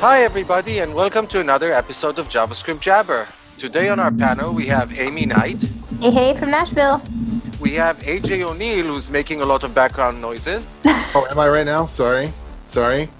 Hi, everybody, and welcome to another episode of JavaScript Jabber. Today on our panel, we have Aimee Knight. Hey, hey, from Nashville. We have AJ O'Neal, who's making a lot of background noises. Oh, oh, am I right now? Sorry. Sorry.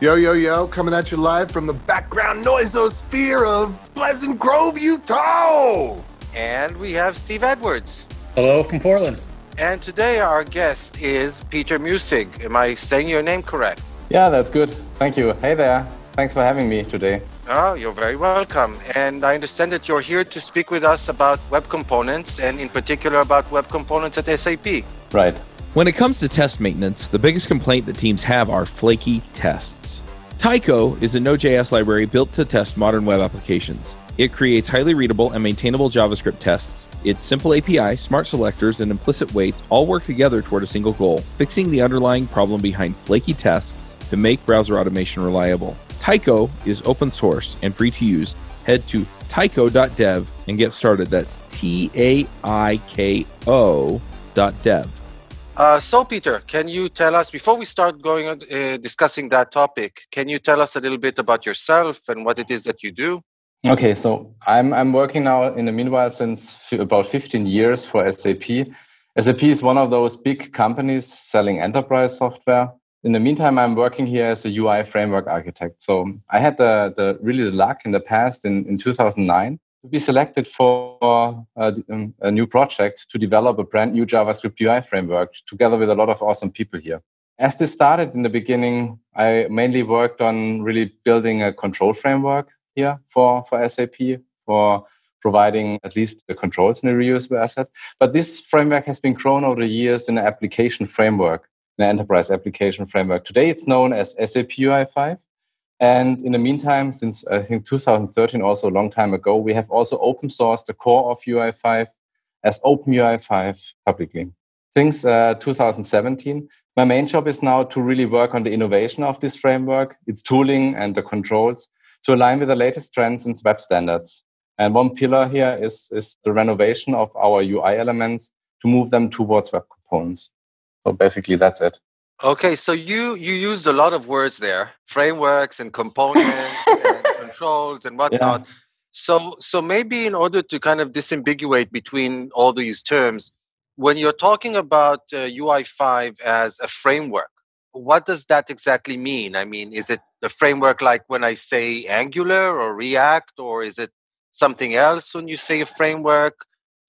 Yo, yo, yo, coming at you live from the background noisosphere of Pleasant Grove, Utah. And we have Steve Edwards. Hello from Portland. And today our guest is Peter Muessig. Am I saying your name correct? Yeah, that's good. Thank you. Hey there. Thanks for having me today. Oh, you're very welcome. And I understand that you're here to speak with us about web components and in particular about web components at SAP. Right. When it comes to test maintenance, the biggest complaint that teams have are flaky tests. Taiko is a Node.js library built to test modern web applications. It creates highly readable and maintainable JavaScript tests. Its simple API, smart selectors, and implicit waits all work together toward a single goal fixing the underlying problem behind flaky tests to make browser automation reliable. Taiko is open source and free to use. Head to taiko.dev and get started. That's T A I K O dot dev. Uh, so, Peter, can you tell us, before we start going uh, discussing that topic, can you tell us a little bit about yourself and what it is that you do? Okay, so I'm, I'm working now in the meanwhile since f- about 15 years for SAP. SAP is one of those big companies selling enterprise software in the meantime, I'm working here as a UI framework architect. So I had the, the really the luck in the past in, in 2009 to be selected for a, um, a new project to develop a brand new JavaScript UI framework together with a lot of awesome people here. As this started in the beginning, I mainly worked on really building a control framework here for, for SAP, for providing at least the controls in a reusable asset. But this framework has been grown over the years in an application framework an enterprise application framework. Today it's known as SAP UI5. And in the meantime, since I think 2013, also a long time ago, we have also open sourced the core of UI5 as OpenUI5 publicly. Since uh, 2017, my main job is now to really work on the innovation of this framework, its tooling and the controls to align with the latest trends and web standards. And one pillar here is, is the renovation of our UI elements to move them towards web components. So basically, that's it. Okay, so you you used a lot of words there, frameworks and components and controls and whatnot. Yeah. So so maybe in order to kind of disambiguate between all these terms, when you're talking about uh, UI5 as a framework, what does that exactly mean? I mean, is it the framework like when I say Angular or React, or is it something else when you say a framework?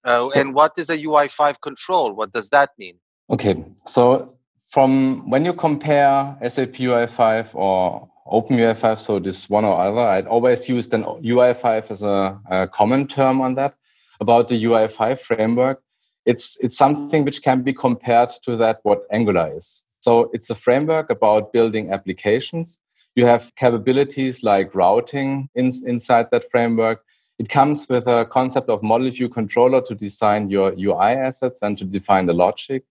Uh, and what is a UI5 control? What does that mean? Okay, so from when you compare SAP UI5 or OpenUI5, so this one or other, I'd always use then UI5 as a, a common term on that about the UI5 framework. It's it's something which can be compared to that what Angular is. So it's a framework about building applications. You have capabilities like routing in, inside that framework. It comes with a concept of model view controller to design your UI assets and to define the logic.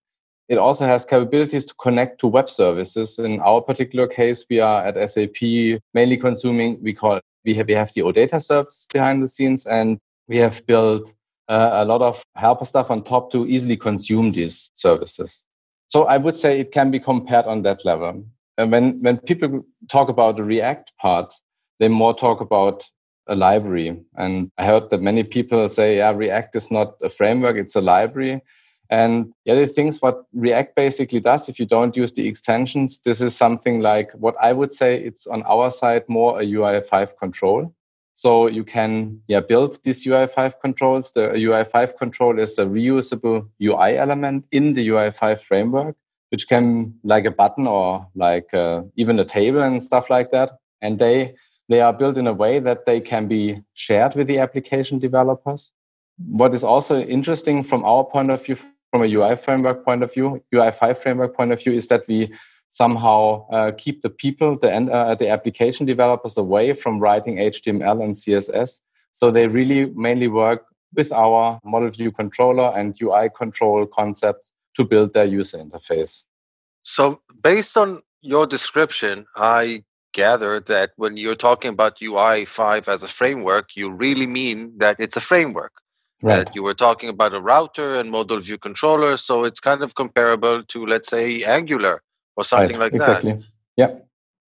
It also has capabilities to connect to web services. In our particular case, we are at SAP mainly consuming, we call we have, we have the OData service behind the scenes, and we have built uh, a lot of helper stuff on top to easily consume these services. So I would say it can be compared on that level. And when, when people talk about the React part, they more talk about a library. And I heard that many people say, yeah, React is not a framework, it's a library. And the other things, what React basically does, if you don't use the extensions, this is something like what I would say it's on our side more a UI5 control. So you can yeah, build these UI5 controls. The UI5 control is a reusable UI element in the UI5 framework, which can like a button or like uh, even a table and stuff like that. And they they are built in a way that they can be shared with the application developers. What is also interesting from our point of view from a UI framework point of view, UI5 framework point of view, is that we somehow uh, keep the people, the, uh, the application developers away from writing HTML and CSS. So they really mainly work with our model view controller and UI control concepts to build their user interface. So, based on your description, I gather that when you're talking about UI5 as a framework, you really mean that it's a framework. Right. You were talking about a router and model view controller, so it's kind of comparable to, let's say, Angular or something right. like exactly. that. Exactly. Yeah.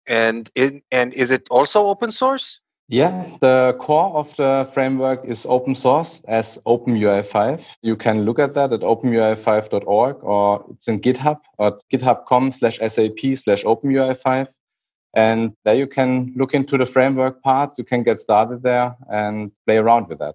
And in, and is it also open source? Yeah, the core of the framework is open source as OpenUI5. You can look at that at openui5.org or it's in GitHub at github.com slash SAP slash OpenUI5. And there you can look into the framework parts. You can get started there and play around with that.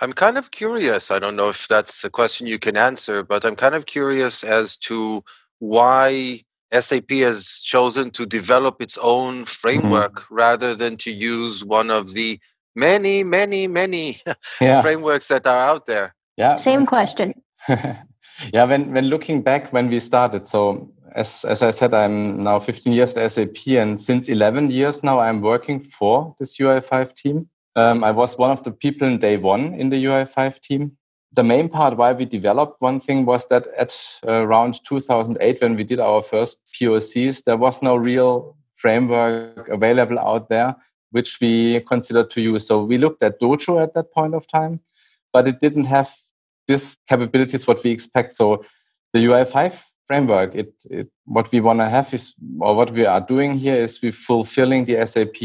I'm kind of curious. I don't know if that's a question you can answer, but I'm kind of curious as to why SAP has chosen to develop its own mm-hmm. framework mm-hmm. rather than to use one of the many, many, many yeah. frameworks that are out there. Yeah. Same question. yeah, when when looking back when we started, so as as I said, I'm now 15 years at SAP, and since 11 years now, I'm working for this UI5 team. Um, I was one of the people in day one in the UI5 team. The main part why we developed one thing was that at uh, around 2008 when we did our first pocs there was no real framework available out there which we considered to use. So we looked at dojo at that point of time but it didn't have this capabilities what we expect. So the ui5 framework it, it what we want to have is or what we are doing here is we fulfilling the sap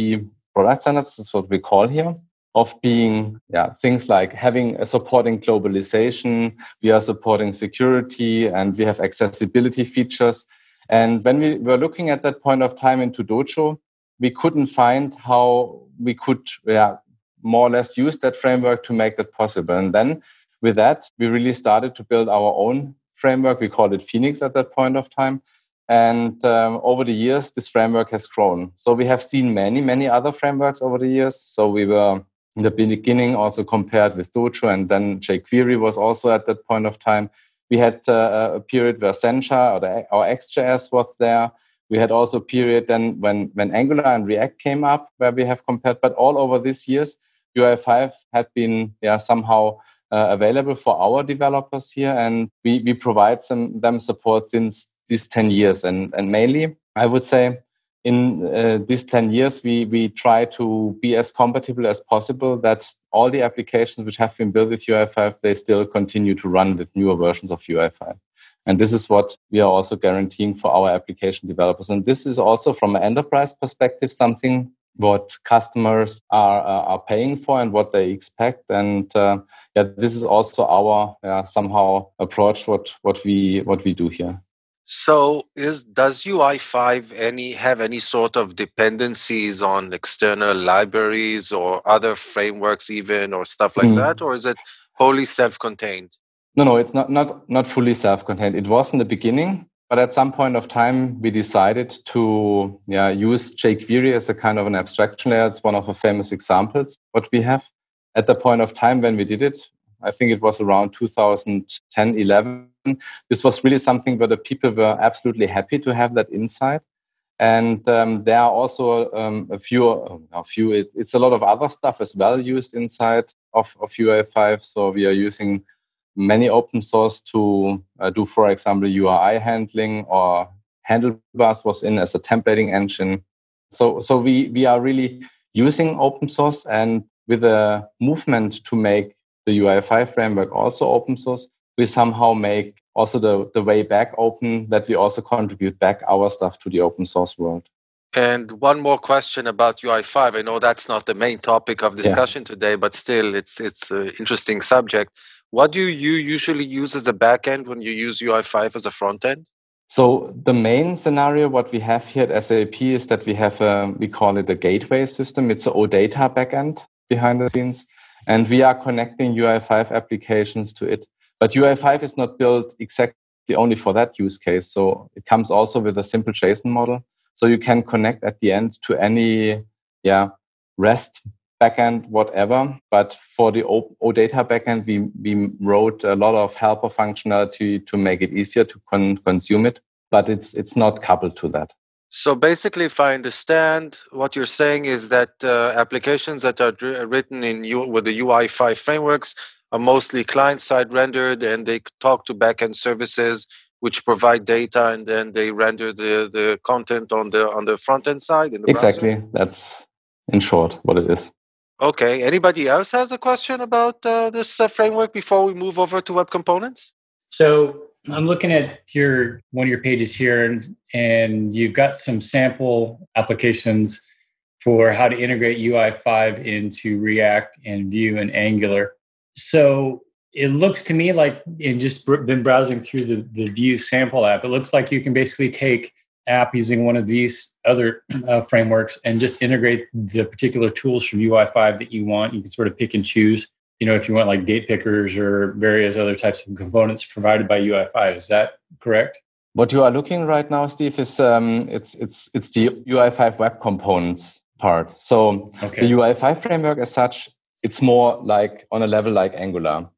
product standards that's what we call here of being yeah things like having a supporting globalization we are supporting security and we have accessibility features. And when we were looking at that point of time into dojo we couldn't find how we could yeah more or less use that framework to make that possible. And then with that we really started to build our own framework. We called it phoenix at that point of time and um, over the years this framework has grown so we have seen many many other frameworks over the years so we were in the beginning also compared with Dojo, and then jQuery was also at that point of time. We had uh, a period where Sencha or, the, or ExtJS was there. We had also a period then when, when Angular and React came up where we have compared, but all over these years, UI5 had been yeah, somehow uh, available for our developers here, and we, we provide some, them support since these 10 years. And, and mainly, I would say, in uh, these 10 years, we, we try to be as compatible as possible that all the applications which have been built with UI5, they still continue to run with newer versions of UI5. And this is what we are also guaranteeing for our application developers. And this is also from an enterprise perspective, something what customers are, uh, are paying for and what they expect. And uh, yeah, this is also our uh, somehow approach, what, what we, what we do here. So is does UI5 any have any sort of dependencies on external libraries or other frameworks even or stuff like mm. that or is it wholly self-contained? No, no, it's not not not fully self-contained. It was in the beginning, but at some point of time we decided to yeah, use jQuery as a kind of an abstraction layer. It's one of the famous examples what we have. At the point of time when we did it, I think it was around 2010, 11. This was really something where the people were absolutely happy to have that insight. And um, there are also um, a few, a few it, it's a lot of other stuff as well used inside of, of UI5. So we are using many open source to uh, do, for example, URI handling or handlebars was in as a templating engine. So, so we, we are really using open source and with a movement to make the UI5 framework also open source, we somehow make also the, the way back open that we also contribute back our stuff to the open source world. And one more question about UI5. I know that's not the main topic of discussion yeah. today, but still, it's it's an interesting subject. What do you usually use as a backend when you use UI5 as a front end? So the main scenario, what we have here at SAP is that we have a, we call it a gateway system. It's a OData backend behind the scenes and we are connecting UI5 applications to it. But UI5 is not built exactly only for that use case. So it comes also with a simple JSON model. So you can connect at the end to any yeah, REST backend, whatever. But for the OData backend, we, we wrote a lot of helper functionality to make it easier to con- consume it. But it's it's not coupled to that. So basically, if I understand what you're saying, is that uh, applications that are dr- written in U- with the UI5 frameworks are mostly client-side rendered, and they talk to backend services which provide data, and then they render the, the content on the on the front end side. exactly, browser? that's in short what it is. Okay. Anybody else has a question about uh, this uh, framework before we move over to web components? So I'm looking at your one of your pages here, and, and you've got some sample applications for how to integrate UI5 into React and Vue and Angular. So it looks to me like, in just been browsing through the, the Vue sample app, it looks like you can basically take app using one of these other uh, frameworks and just integrate the particular tools from UI5 that you want. You can sort of pick and choose you know, if you want like date pickers or various other types of components provided by UI5. Is that correct? What you are looking right now, Steve, is um, it's it's it's the UI5 web components part. So okay. the UI5 framework, as such, it's more like on a level like Angular.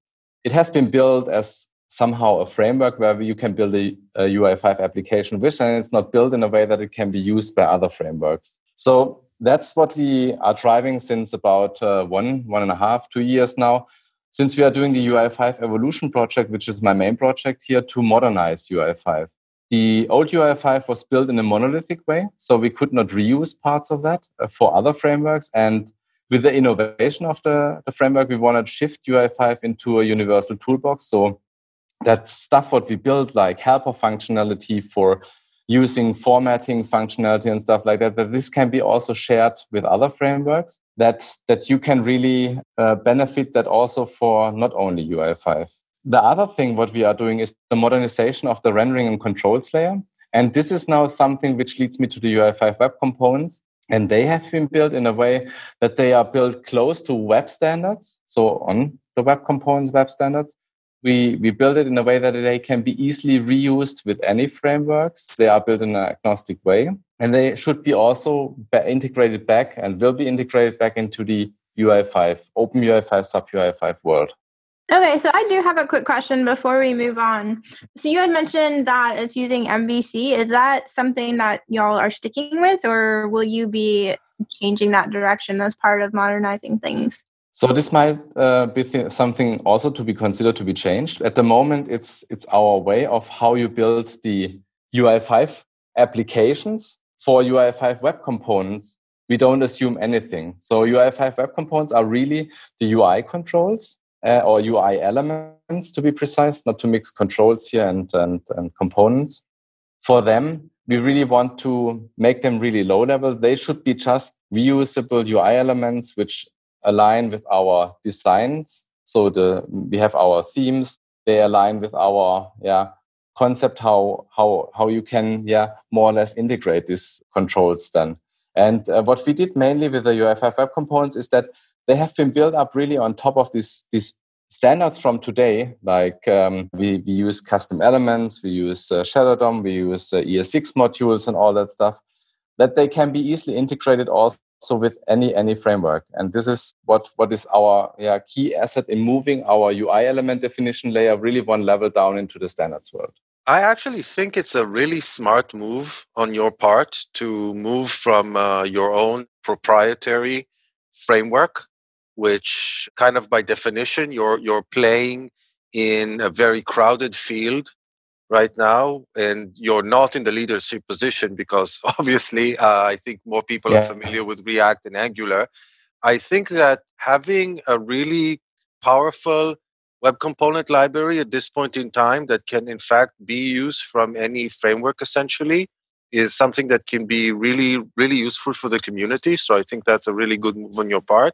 It has been built as somehow a framework where you can build a, a UI5 application with, and it's not built in a way that it can be used by other frameworks. So that's what we are driving since about uh, one, one and a half, two years now. Since we are doing the UI5 evolution project, which is my main project here to modernize UI5. The old UI5 was built in a monolithic way, so we could not reuse parts of that uh, for other frameworks. And with the innovation of the, the framework, we wanted to shift UI5 into a universal toolbox. So that stuff what we built, like helper functionality for using formatting functionality and stuff like that that this can be also shared with other frameworks that that you can really uh, benefit that also for not only ui5 the other thing what we are doing is the modernization of the rendering and controls layer. And this is now something which leads me to the ui5 web components. And they have been built in a way that they are built close to web standards so on the web components web standards we, we build it in a way that they can be easily reused with any frameworks. They are built in an agnostic way. And they should be also integrated back and will be integrated back into the UI5, Open UI5, SAP UI5 world. Okay, so I do have a quick question before we move on. So you had mentioned that it's using MVC. Is that something that y'all are sticking with, or will you be changing that direction as part of modernizing things? So this might uh, be th- something also to be considered to be changed. At the moment, it's it's our way of how you build the UI5 applications for UI5 web components. We don't assume anything. So UI5 web components are really the UI controls uh, or UI elements, to be precise, not to mix controls here and, and, and components. For them, we really want to make them really low level. They should be just reusable UI elements, which align with our designs. So the we have our themes. They align with our yeah concept how how how you can yeah more or less integrate these controls then. And uh, what we did mainly with the UI5 web components is that they have been built up really on top of these these standards from today. Like um, we we use custom elements, we use uh, Shadow DOM, we use uh, ES6 modules and all that stuff. That they can be easily integrated also so with any any framework. And this is what what is our yeah, key asset in moving our ui element definition layer really one level down into the standards world. I actually think it's a really smart move on your part to move from uh, your own proprietary framework which kind of by definition you're you're playing in a very crowded field right now and you're not in the leadership position because obviously uh, i think more people yeah. are familiar with react and angular. I think that having a really powerful web component library at this point in time that can in fact be used from any framework essentially is something that can be really really useful for the community. So i think that's a really good move on your part.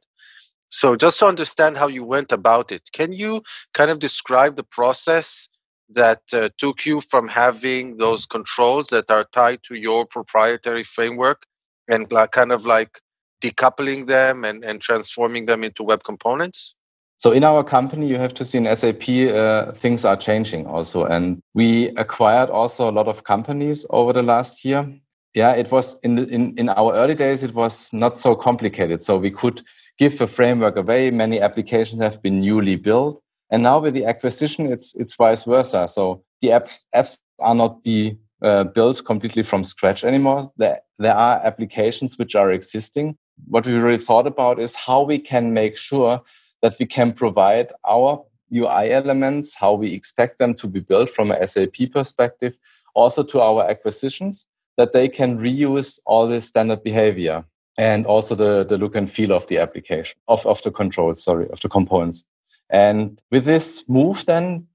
So just to understand how you went about it can you kind of describe the process that uh, took you from having those controls that are tied to your proprietary framework and kind of like decoupling them and, and transforming them into web components? So in our company, you have to see in SAP, uh, things are changing also. And we acquired also a lot of companies over the last year. Yeah, it was in, in, in our early days, it was not so complicated. So we could give a framework away. Many applications have been newly built. And now with the acquisition, it's it's vice versa. So the apps apps are not be uh, built completely from scratch anymore. There there are applications which are existing. What we really thought about is how we can make sure that we can provide our UI elements, how we expect them to be built from a SAP perspective, also to our acquisitions, that they can reuse all this standard behavior and also the, the look and feel of the application, of, of the controls, sorry, of the components. And with this move then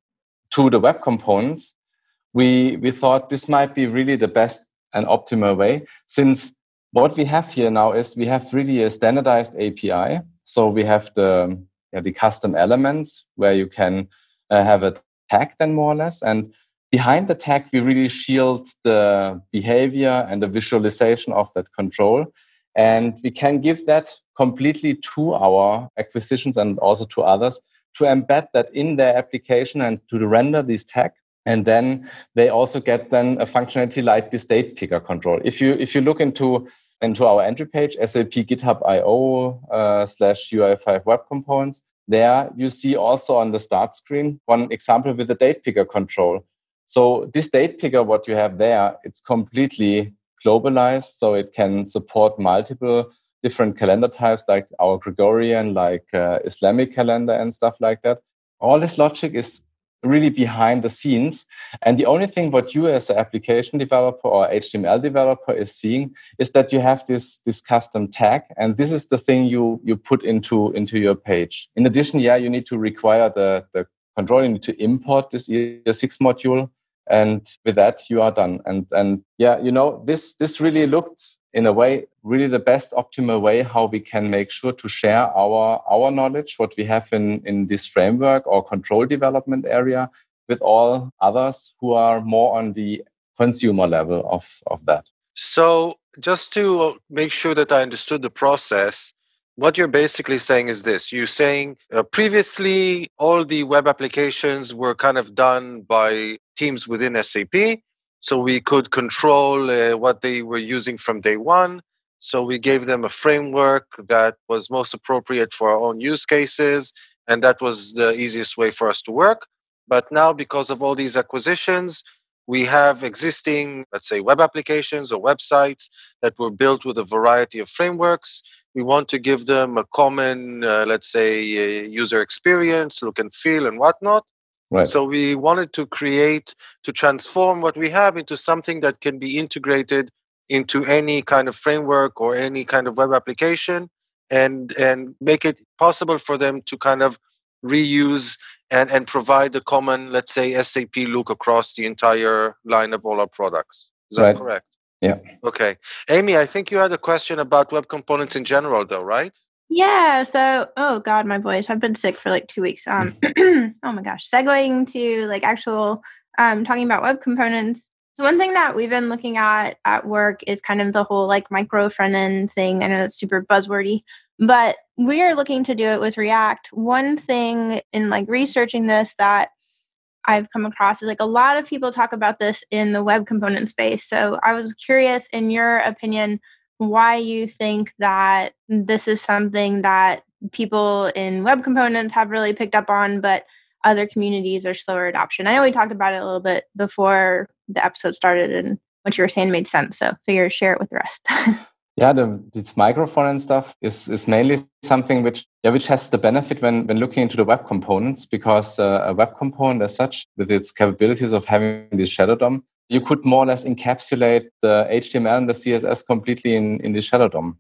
to the web components, we we thought this might be really the best and optimal way since what we have here now is we have really a standardized API. So we have the yeah, the custom elements where you can uh, have a tag then more or less. And behind the tag we really shield the behavior and the visualization of that control. And we can give that completely to our acquisitions and also to others to embed that in their application and to render this tag. And then they also get then a functionality like the date picker control. If you if you look into into our entry page, SAP GitHub IO uh, slash UI5 web components, there you see also on the start screen one example with the date picker control. So this date picker, what you have there, it's completely globalized, so it can support multiple different calendar types like our Gregorian, like uh, Islamic calendar and stuff like that. All this logic is really behind the scenes. And the only thing what you as an application developer or HTML developer is seeing is that you have this, this custom tag. And this is the thing you, you put into, into your page. In addition, yeah, you need to require the, the control, you need to import this ES6 module and with that you are done and and yeah you know this this really looked in a way really the best optimal way how we can make sure to share our our knowledge what we have in in this framework or control development area with all others who are more on the consumer level of of that. So just to make sure that i understood the process what you're basically saying is this. You're saying uh, previously all the web applications were kind of done by teams within sap so we could control uh, what they were using from day one. So we gave them a framework that was most appropriate for our own use cases and that was the easiest way for us to work. But now because of all these acquisitions we have existing let's say web applications or websites that were built with a variety of frameworks. We want to give them a common, uh, let's say, uh, user experience, look and feel, and whatnot. Right. So we wanted to create, to transform what we have into something that can be integrated into any kind of framework or any kind of web application, and and make it possible for them to kind of reuse and and provide the common, let's say, SAP look across the entire line of all our products. Is that right. correct? Yeah. Okay. Aimee, I think you had a question about web components in general, though, right? Yeah. So, oh God, my voice. I've been sick for like two weeks. Um, oh my gosh. Segueing to like actual um, talking about web components. So one thing that we've been looking at at work is kind of the whole like micro front end thing. I know that's super buzzwordy, but we are looking to do it with React. One thing in like researching this that I've come across is like a lot of people talk about this in the web component space. So I was curious, in your opinion, why you think that this is something that people in web components have really picked up on, but other communities are slower adoption. I know we talked about it a little bit before the episode started, and what you were saying made sense. So figure share it with the rest. yeah the this microphone and stuff is is mainly something which yeah which has the benefit when when looking into the web components because uh, a web component as such with its capabilities of having this shadow dom you could more or less encapsulate the html and the css completely in in the shadow dom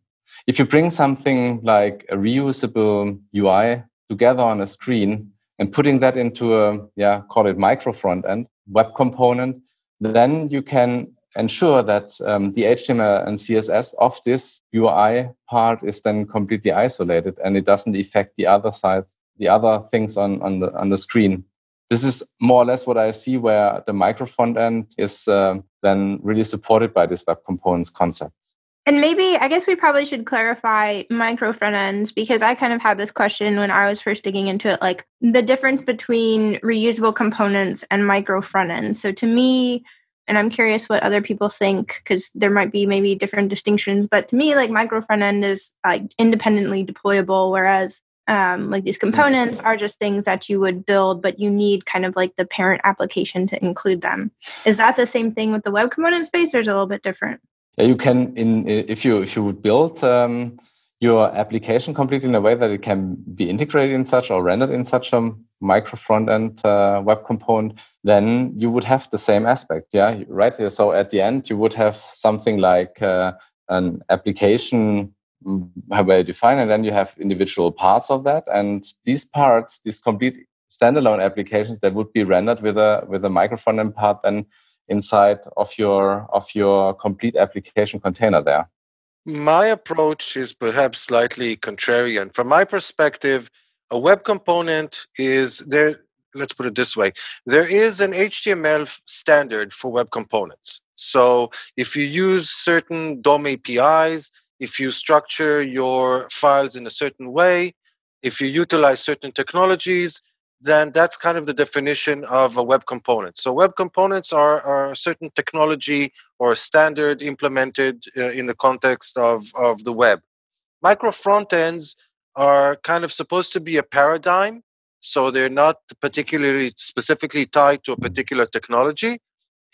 if you bring something like a reusable ui together on a screen and putting that into a yeah call it micro front end web component then you can ensure that um, the HTML and CSS of this UI part is then completely isolated and it doesn't affect the other sides, the other things on, on, the, on the screen. This is more or less what I see where the micro front end is uh, then really supported by this web components concepts. And maybe, I guess we probably should clarify micro front ends because I kind of had this question when I was first digging into it like the difference between reusable components and micro front ends. So to me, and I'm curious what other people think because there might be maybe different distinctions. But to me, like micro front end is like independently deployable, whereas um, like these components are just things that you would build, but you need kind of like the parent application to include them. Is that the same thing with the web component space, or is it a little bit different? Yeah, you can in if you if you would build um, your application completely in a way that it can be integrated in such or rendered in such a micro front end uh, web component, then you would have the same aspect. Yeah, right. So at the end, you would have something like uh, an application mm, where you define, and then you have individual parts of that. And these parts, these complete standalone applications that would be rendered with a with a micro front end part, then inside of your of your complete application container there? My approach is perhaps slightly contrarian. From my perspective, a web component is there let's put it this way there is an html standard for web components so if you use certain dom apis if you structure your files in a certain way if you utilize certain technologies then that's kind of the definition of a web component. So web components are, are a certain technology or standard implemented uh, in the context of, of the web. Micro front ends are kind of supposed to be a paradigm so they're not particularly specifically tied to a particular technology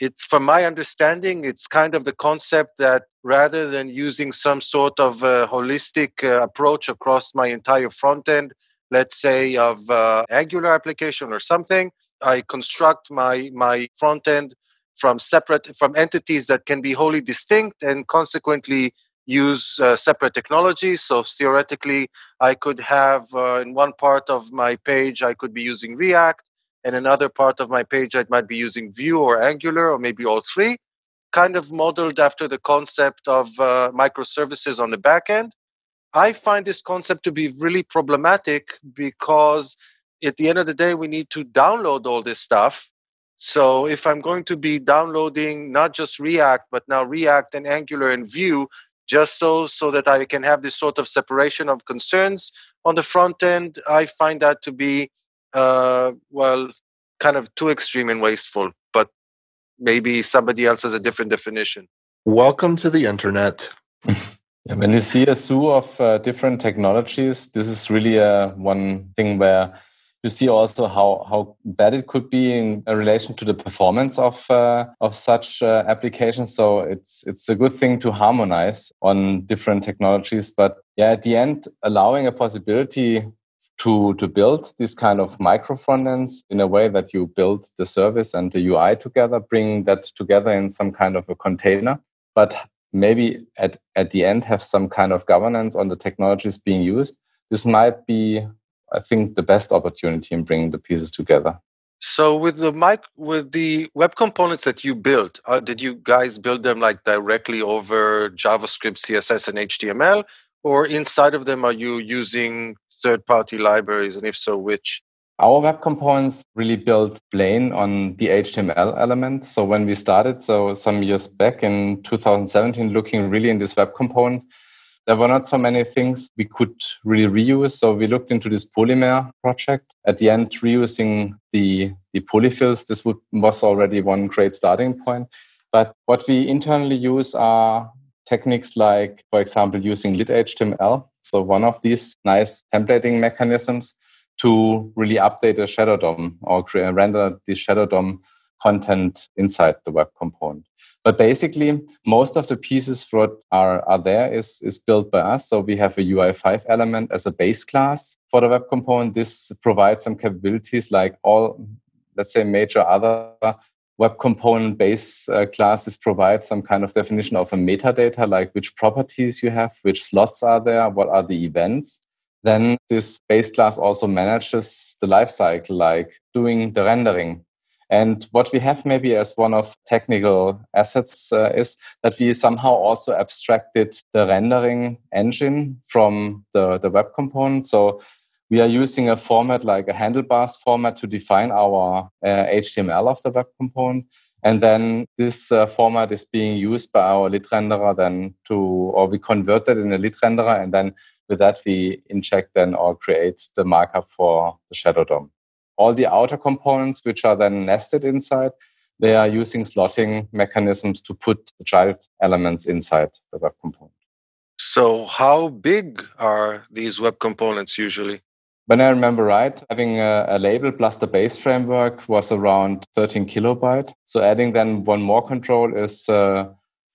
it's from my understanding it's kind of the concept that rather than using some sort of uh, holistic uh, approach across my entire front end let's say of uh, angular application or something i construct my my front end from separate from entities that can be wholly distinct and consequently use uh, separate technologies. So theoretically, I could have uh, in one part of my page, I could be using React, and another part of my page, I might be using Vue or Angular, or maybe all three, kind of modeled after the concept of uh, microservices on the back end. I find this concept to be really problematic because at the end of the day, we need to download all this stuff. So if I'm going to be downloading not just React, but now React and Angular and Vue, just so so that I can have this sort of separation of concerns on the front end. I find that to be uh, well, kind of too extreme and wasteful. But maybe somebody else has a different definition. Welcome to the internet. yeah, when you see a zoo of uh, different technologies, this is really a uh, one thing where you see also how how bad it could be in relation to the performance of uh, of such uh, applications. So it's it's a good thing to harmonize on different technologies. But yeah, at the end, allowing a possibility to to build this kind of micro front ends in a way that you build the service and the UI together, bring that together in some kind of a container. But maybe at, at the end have some kind of governance on the technologies being used. This might be I think, the best opportunity in bringing the pieces together. So with the mic, with the web components that you built, uh, did you guys build them like directly over JavaScript, CSS, and HTML, or inside of them are you using third-party libraries, and if so, which? Our web components really built plain on the HTML element. So when we started, so some years back in 2017, looking really in these web components, there were not so many things we could really reuse. So we looked into this polymer project. At the end, reusing the, the polyfills, this would, was already one great starting point. But what we internally use are techniques like, for example, using lit HTML. So one of these nice templating mechanisms to really update the shadow DOM or create, render the shadow DOM content inside the web component. But basically, most of the pieces what are, are there is, is built by us. So we have a UI5 element as a base class for the web component. This provides some capabilities like all, let's say, major other web component base uh, classes provide some kind of definition of a metadata, like which properties you have, which slots are there, what are the events. Then this base class also manages the lifecycle, like doing the rendering, and what we have maybe as one of technical assets uh, is that we somehow also abstracted the rendering engine from the, the web component. So we are using a format like a handlebars format to define our uh, HTML of the web component. And then this uh, format is being used by our lit renderer then to, or we convert it in a lit renderer. And then with that, we inject then or create the markup for the shadow DOM all the outer components, which are then nested inside, they are using slotting mechanisms to put the child elements inside the web component. So, how big are these web components usually? When I remember right, having a, a, label plus the base framework was around 13 kilobyte. So adding then one more control is uh,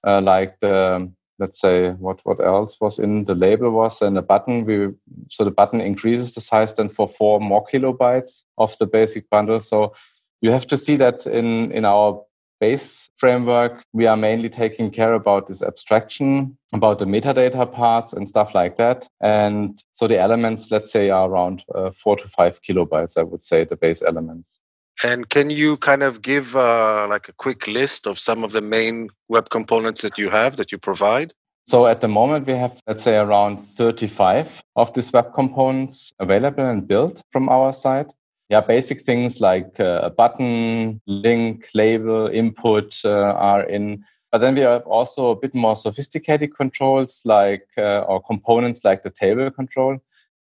uh, like the let's say what what else was in the label was and a button we so the button increases the size then for four more kilobytes of the basic bundle so you have to see that in in our base framework we are mainly taking care about this abstraction about the metadata parts and stuff like that and so the elements let's say are around uh, four to five kilobytes i would say the base elements And can you kind of give uh, like a quick list of some of the main web components that you have that you provide? So at the moment, we have, let's say, around 35 of these web components available and built from our side. Yeah, basic things like uh, a button, link, label, input uh, are in. But then we have also a bit more sophisticated controls like, uh, or components like the table control.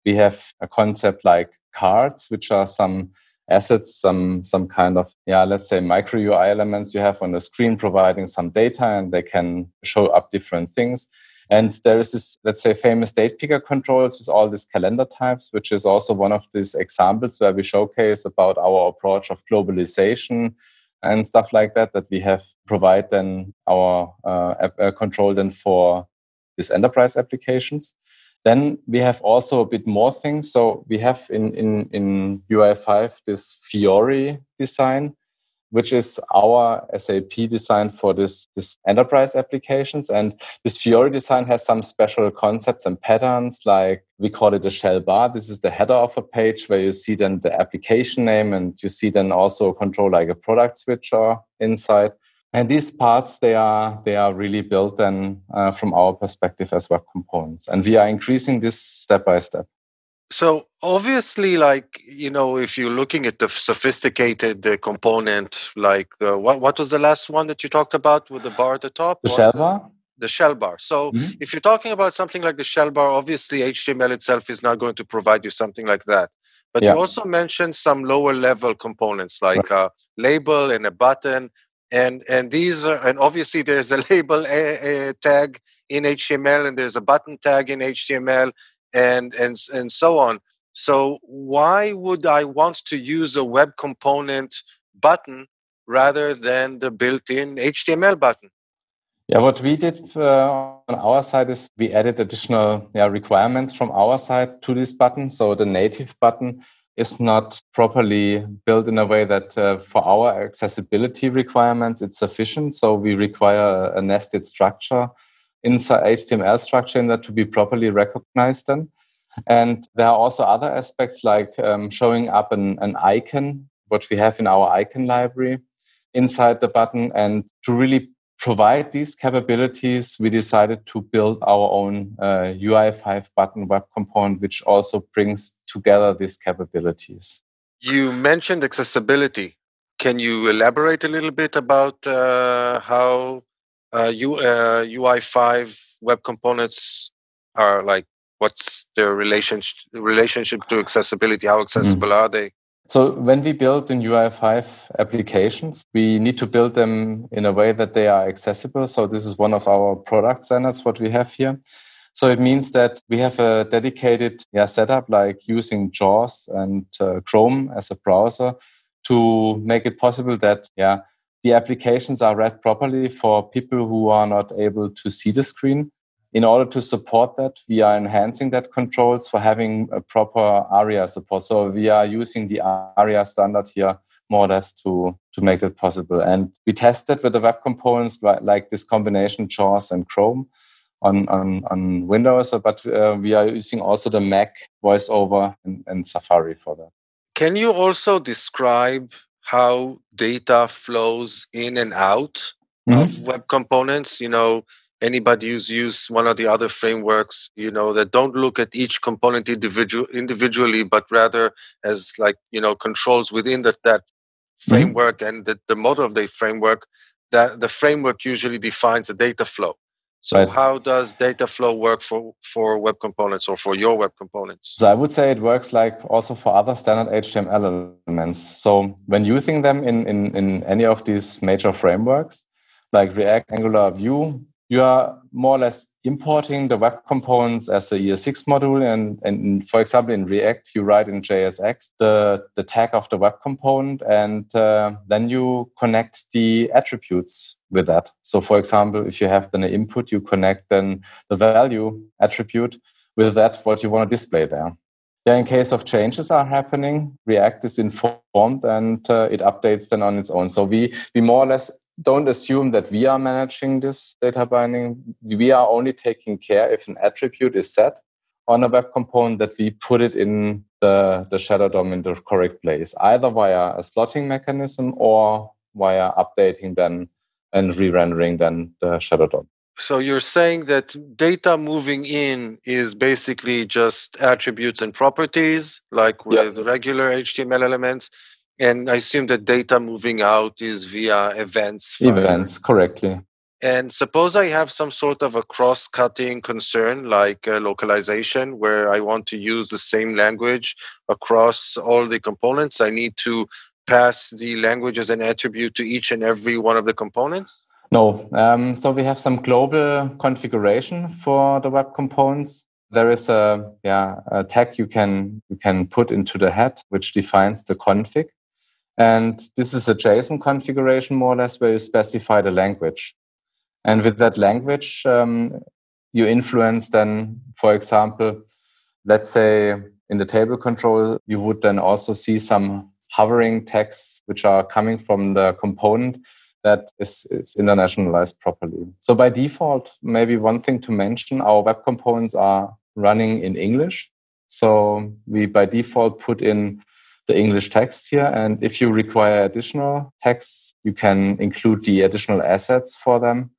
We have a concept like cards, which are some assets, some some kind of yeah, let's say micro UI elements you have on the screen providing some data and they can show up different things. And there is this, let's say, famous date picker controls with all these calendar types, which is also one of these examples where we showcase about our approach of globalization and stuff like that, that we have provide then our uh, uh, control then for these enterprise applications. Then we have also a bit more things. So we have in, in, in UI5 this Fiori design, which is our SAP design for this, this enterprise applications. And this Fiori design has some special concepts and patterns, like we call it a shell bar. This is the header of a page where you see then the application name and you see then also a control like a product switcher inside and these parts they are they are really built then uh, from our perspective as web components and we are increasing this step by step so obviously like you know if you're looking at the sophisticated uh, component like the what, what was the last one that you talked about with the bar at the top the shell uh, bar the shell bar so mm-hmm. if you're talking about something like the shell bar obviously html itself is not going to provide you something like that but yeah. you also mentioned some lower level components like right. a label and a button and and these are and obviously there's a label a, a tag in HTML and there's a button tag in HTML and and and so on. So why would I want to use a web component button rather than the built-in HTML button? Yeah, what we did uh, on our side is we added additional yeah, requirements from our side to this button. So the native button is not properly built in a way that uh, for our accessibility requirements it's sufficient. So we require a nested structure inside HTML structure in that to be properly recognized then. And there are also other aspects like um, showing up an, an icon, what we have in our icon library inside the button and to really provide these capabilities, we decided to build our own uh, UI5 button web component, which also brings together these capabilities. You mentioned accessibility. Can you elaborate a little bit about uh, how uh, U, UI5 web components are like? What's their relationship relationship to accessibility? How mm-hmm. accessible mm-hmm. are they? So when we build in UI5 applications, we need to build them in a way that they are accessible. So this is one of our product standards, what we have here. So it means that we have a dedicated yeah, setup like using JAWS and uh, Chrome as a browser to make it possible that yeah, the applications are read properly for people who are not able to see the screen in order to support that, we are enhancing that controls for having a proper ARIA support. So we are using the ARIA standard here more or less to, to make it possible. And we tested with the web components like, like this combination JAWS and Chrome on, on, on Windows, but uh, we are using also the Mac voiceover and, and Safari for that. Can you also describe how data flows in and out mm-hmm. of web components? You know, anybody who's used one of the other frameworks you know that don't look at each component individual individually but rather as like you know controls within that that mm-hmm. framework mm-hmm. and the, the model of the framework that the framework usually defines the data flow so right. how does data flow work for for web components or for your web components so i would say it works like also for other standard html elements so when using them in in, in any of these major frameworks like react angular vue you are more or less importing the web components as a ES6 module. And, and for example, in React, you write in JSX the, the tag of the web component, and uh, then you connect the attributes with that. So, for example, if you have then an input, you connect then the value attribute with that, what you want to display there. Yeah, in case of changes are happening, React is informed and uh, it updates then on its own. So we we more or less don't assume that we are managing this data binding. We are only taking care if an attribute is set on a web component that we put it in the, the shadow DOM in the correct place, either via a slotting mechanism or via updating then and re-rendering then the shadow DOM. So you're saying that data moving in is basically just attributes and properties, like with regular HTML elements. And I assume that data moving out is via events. Events, correctly. And suppose I have some sort of a cross cutting concern like uh, localization, where I want to use the same language across all the components. I need to pass the language as an attribute to each and every one of the components? No. Um, so we have some global configuration for the web components. There is a yeah a tag you can you can put into the head which defines the config, and this is a JSON configuration more or less where you specify the language, and with that language um, you influence then, for example, let's say in the table control you would then also see some hovering texts which are coming from the component that is, is internationalized properly. So by default, maybe one thing to mention, our web components are running in English. So we by default put in the English text here. And if you require additional texts, you can include the additional assets for them.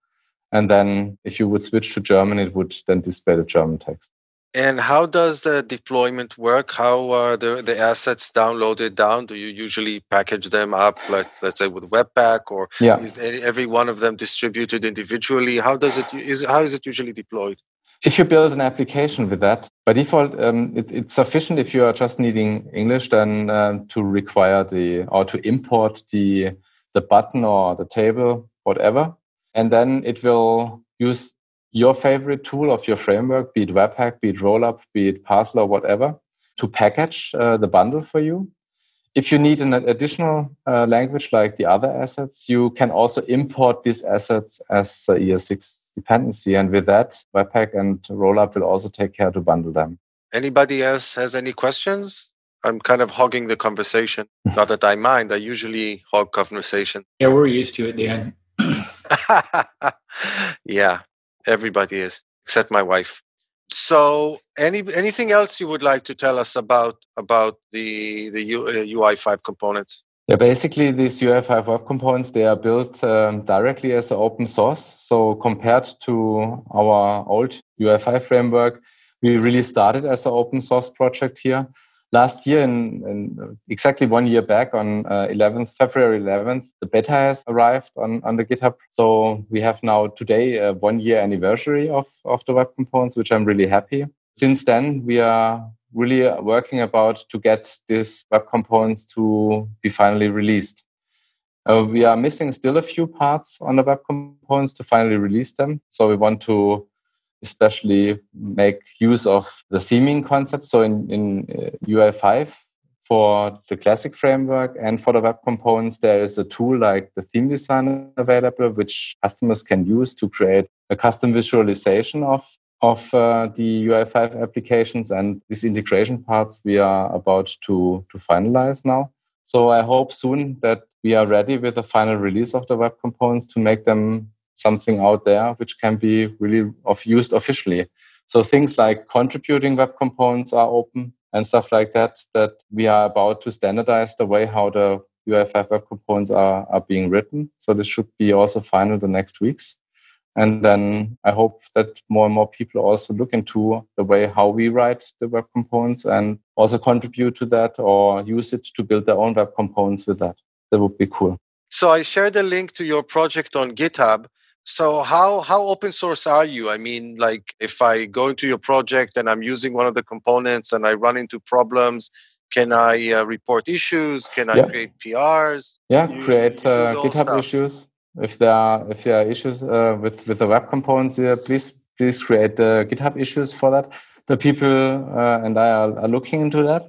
And then if you would switch to German, it would then display the German text. And how does the deployment work? How are the, the assets downloaded down? Do you usually package them up, like let's say with Webpack, or yeah. is every one of them distributed individually? How does it is how is it usually deployed? If you build an application with that, by default, um, it, it's sufficient if you are just needing English, then uh, to require the or to import the the button or the table, whatever, and then it will use your favorite tool of your framework, be it Webpack, be it Rollup, be it Parcel or whatever, to package uh, the bundle for you. If you need an additional uh, language like the other assets, you can also import these assets as uh, ES6 dependency. And with that, Webpack and Rollup will also take care to bundle them. Anybody else has any questions? I'm kind of hogging the conversation. Not that I mind. I usually hog conversation. Yeah, we're used to it, Dan. yeah everybody is except my wife so any anything else you would like to tell us about about the the U, uh, ui5 components? Yeah basically these ui5 web components they are built um, directly as open source. So compared to our old ui5 framework we really started as an open source project here last year, in, in, exactly one year back on uh, 11th February 11th, the beta has arrived on, on the GitHub. So we have now today a one year anniversary of, of the web components, which I'm really happy. Since then, we are really working about to get these web components to be finally released. Uh, we are missing still a few parts on the web components to finally release them. So we want to especially make use of the theming concept. So in, in UI5 uh, for the classic framework and for the web components, there is a tool like the theme designer available, which customers can use to create a custom visualization of of uh, the UI5 applications and these integration parts we are about to, to finalize now. So I hope soon that we are ready with the final release of the web components to make them something out there which can be really of used officially. So things like contributing web components are open and stuff like that, that we are about to standardize the way how the UI5 web components are, are being written. So this should be also final the next weeks. And then I hope that more and more people also look into the way how we write the web components and also contribute to that or use it to build their own web components with that. That would be cool. So I shared a link to your project on GitHub. So how how open source are you? I mean, like if I go into your project and I'm using one of the components and I run into problems, can I uh, report issues? Can I yeah. create PRs? Yeah, you, create you uh, GitHub stuff. issues. If there are if there are issues uh, with with the web components, here, please please create the GitHub issues for that. The people uh, and I are, are looking into that.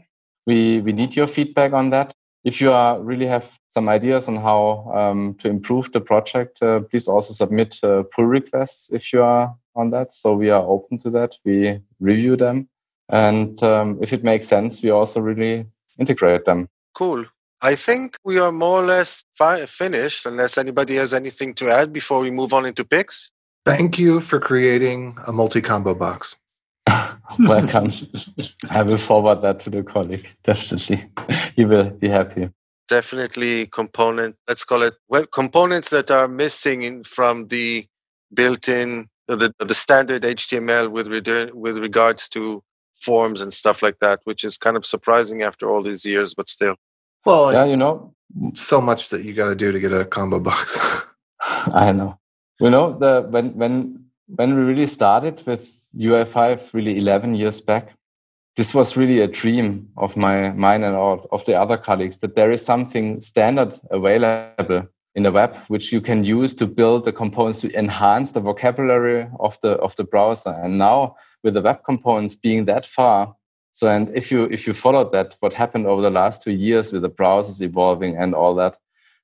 We we need your feedback on that if you are really have some ideas on how um, to improve the project, uh, please also submit uh, pull requests if you are on that. So we are open to that. We review them. And um, if it makes sense, we also really integrate them. Cool. I think we are more or less fi- finished, unless anybody has anything to add before we move on into picks. Thank you for creating a multi combo box. Welcome. I will forward that to the colleague. Definitely, he will be happy. Definitely, component. Let's call it well, components that are missing in, from the built-in the, the standard HTML with with regards to forms and stuff like that, which is kind of surprising after all these years, but still. Well, yeah, you know, so much that you got to do to get a combo box. I know. You know, the when when when we really started with UI5, really 11 years back, this was really a dream of my mine and of, of the other colleagues that there is something standard available in the web which you can use to build the components to enhance the vocabulary of the of the browser. And now with the web components being that far so and if you if you followed that what happened over the last two years with the browsers evolving and all that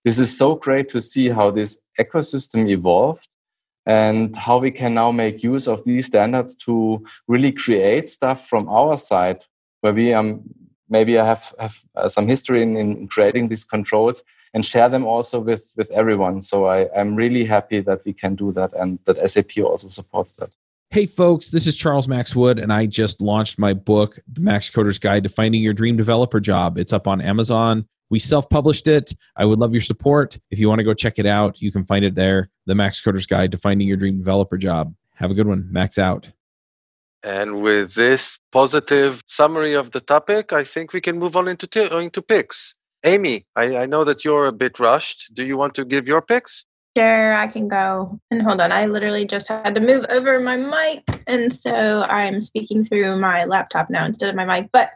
this is so great to see how this ecosystem evolved and how we can now make use of these standards to really create stuff from our side where we um, maybe have, have uh, some history in, in creating these controls and share them also with with everyone. So I, I'm really happy that we can do that and that SAP also supports that. Hey, folks, this is Charles Max Wood, and I just launched my book, The Max Coder's Guide to Finding Your Dream Developer Job. It's up on Amazon. We self published it. I would love your support. If you want to go check it out, you can find it there The Max Coder's Guide to Finding Your Dream Developer Job. Have a good one. Max out. And with this positive summary of the topic, I think we can move on into, t- into picks. Aimee, I, I know that you're a bit rushed. Do you want to give your picks? Sure, I can go. And hold on, I literally just had to move over my mic. And so I'm speaking through my laptop now instead of my mic. But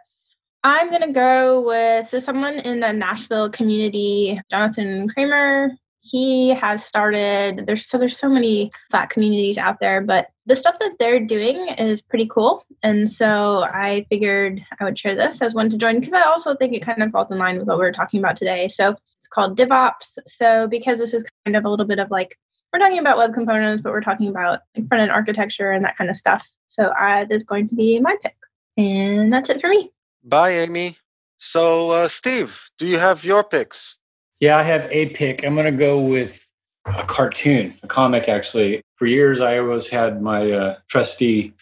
I'm going to go with so someone in the Nashville community, Jonathan Kramer he has started there's so there's so many Slack communities out there but the stuff that they're doing is pretty cool. And so i figured i would share this as one to join because i also think it kind of falls in line with what we are talking about today. So it's called Div Ops. So because this is kind of a little bit of like we're talking about web components but we're talking about like front end architecture and that kind of stuff. So uh, this is going to be my pick. And that's it for me bye Aimee so uh, steve do you have your picks yeah, I have a pick. I'm going to go with a cartoon, a comic actually. For years, I always had my uh, trusty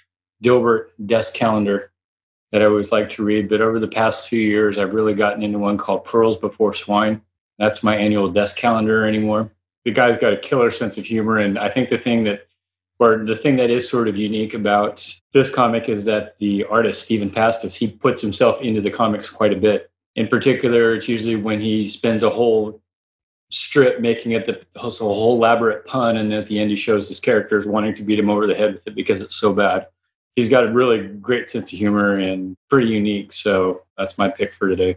Dilbert desk calendar that I always liked to read. But over the past few years, I've really gotten into one called Pearls Before Swine. That's my annual desk calendar anymore. The guy's got a killer sense of humor. And I think the thing that, or the thing that is sort of unique about this comic is that the artist, Stephan Pastis, he puts himself into the comics quite a bit in particular, it's usually when he spends a whole strip making it the a whole elaborate pun, and at the end he shows his characters wanting to beat him over the head with it because it's so bad. He's got a really great sense of humor and pretty unique. So that's my pick for today.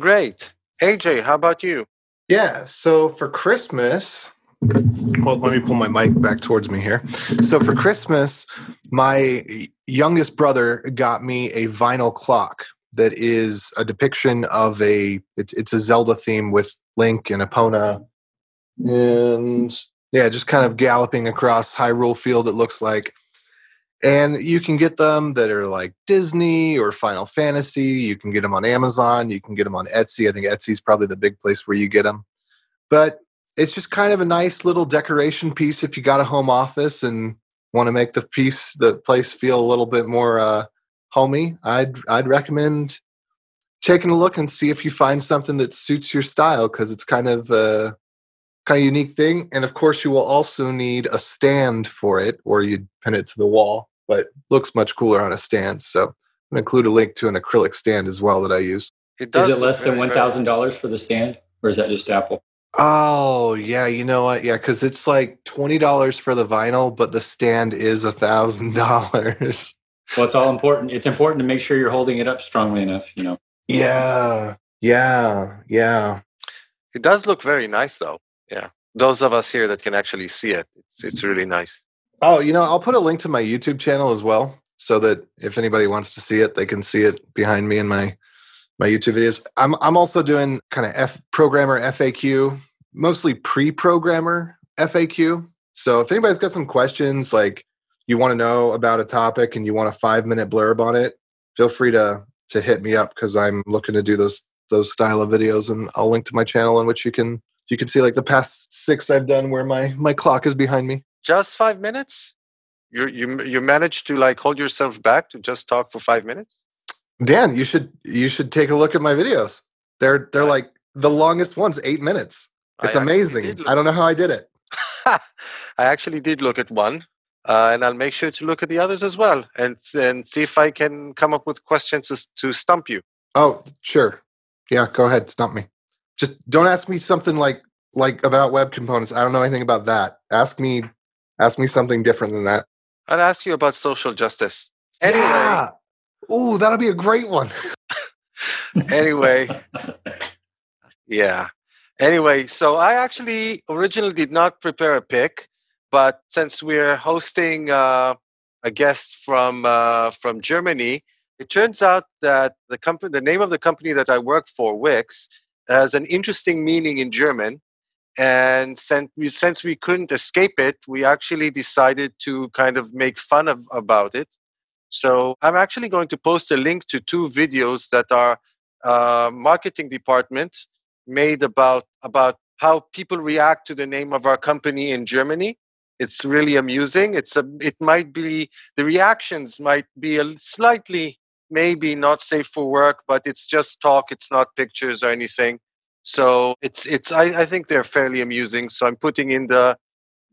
Great. AJ, how about you? Yeah. So for Christmas, well, let me pull my mic back towards me here. So for Christmas, my youngest brother got me a vinyl clock that is a depiction of a it's, it's a Zelda theme with Link and Epona, and yeah, just kind of galloping across Hyrule Field. It looks like, and you can get them that are like Disney or Final Fantasy. You can get them on Amazon. You can get them on Etsy. I think Etsy's probably the big place where you get them, but it's just kind of a nice little decoration piece if you got a home office and want to make the piece the place feel a little bit more uh, homie, I'd I'd recommend taking a look and see if you find something that suits your style because it's kind of a kind of unique thing. And of course, you will also need a stand for it, or you'd pin it to the wall. But looks much cooler on a stand. So I'm gonna include a link to an acrylic stand as well that I use. It is it less than one thousand dollars for the stand, or is that just Apple? Oh yeah, you know what? Yeah, because it's like twenty dollars for the vinyl, but the stand is a thousand dollars. Well, it's all important. It's important to make sure you're holding it up strongly enough, you know. Yeah. Yeah. Yeah. It does look very nice though. Yeah. Those of us here that can actually see it, it's it's really nice. Oh, you know, I'll put a link to my YouTube channel as well so that if anybody wants to see it, they can see it behind me in my my YouTube videos. I'm I'm also doing kind of F programmer FAQ, mostly pre-programmer FAQ. So if anybody's got some questions like you want to know about a topic and you want a five minute blurb on it, feel free to to hit me up because I'm looking to do those those style of videos and I'll link to my channel in which you can you can see like the past six I've done where my my clock is behind me. Just five minutes? You you you managed to like hold yourself back to just talk for five minutes. Dan, you should you should take a look at my videos. They're they're like the longest ones, eight minutes. It's I amazing. I don't know how I did it. I actually did look at one, uh, and I'll make sure to look at the others as well, and and see if I can come up with questions to, to stump you. Oh, sure. Yeah, go ahead, stump me. Just don't ask me something like like about web components. I don't know anything about that. Ask me ask me something different than that. I'll ask you about social justice. Anyway, Yeah. Ooh, that'll be a great one. anyway, yeah. Anyway, so I actually originally did not prepare a pick, but since we're hosting uh, a guest from uh, from Germany, it turns out that the company, the name of the company that I work for, Wix, has an interesting meaning in German. And since we, since we couldn't escape it, we actually decided to kind of make fun of about it. So I'm actually going to post a link to two videos that our uh, marketing department made about about how people react to the name of our company in Germany. It's really amusing. It's a it might be the reactions might be a slightly maybe not safe for work, but it's just talk. It's not pictures or anything. So it's it's I, I think they're fairly amusing. So I'm putting in the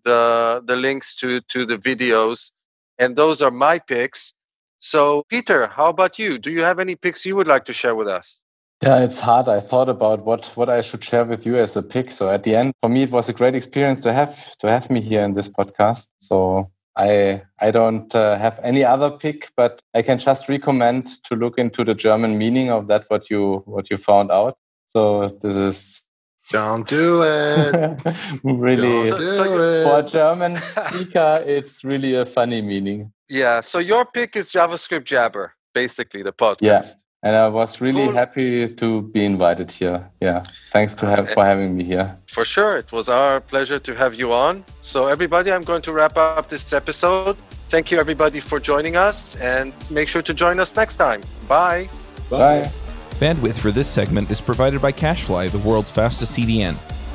the the links to to the videos, and those are my picks. So Peter, how about you? Do you have any picks you would like to share with us? Yeah, it's hard. I thought about what what I should share with you as a pick. So at the end, for me, it was a great experience to have to have me here in this podcast. So I I don't uh, have any other pick, but I can just recommend to look into the German meaning of that what you what you found out. So this is Don't do it. really Don't do So- so it. for a German speaker, it's really a funny meaning. Yeah. So your pick is JavaScript Jabber, basically the podcast. Yeah. And I was really Cool. happy to be invited here. Yeah, thanks to uh, have eh, for having me here. For sure. It was our pleasure to have you on. So, everybody, I'm going to wrap up this episode. Thank you, everybody, for joining us, and make sure to join us next time. Bye. Bye. Bandwidth for this segment is provided by CacheFly, the world's fastest CDN.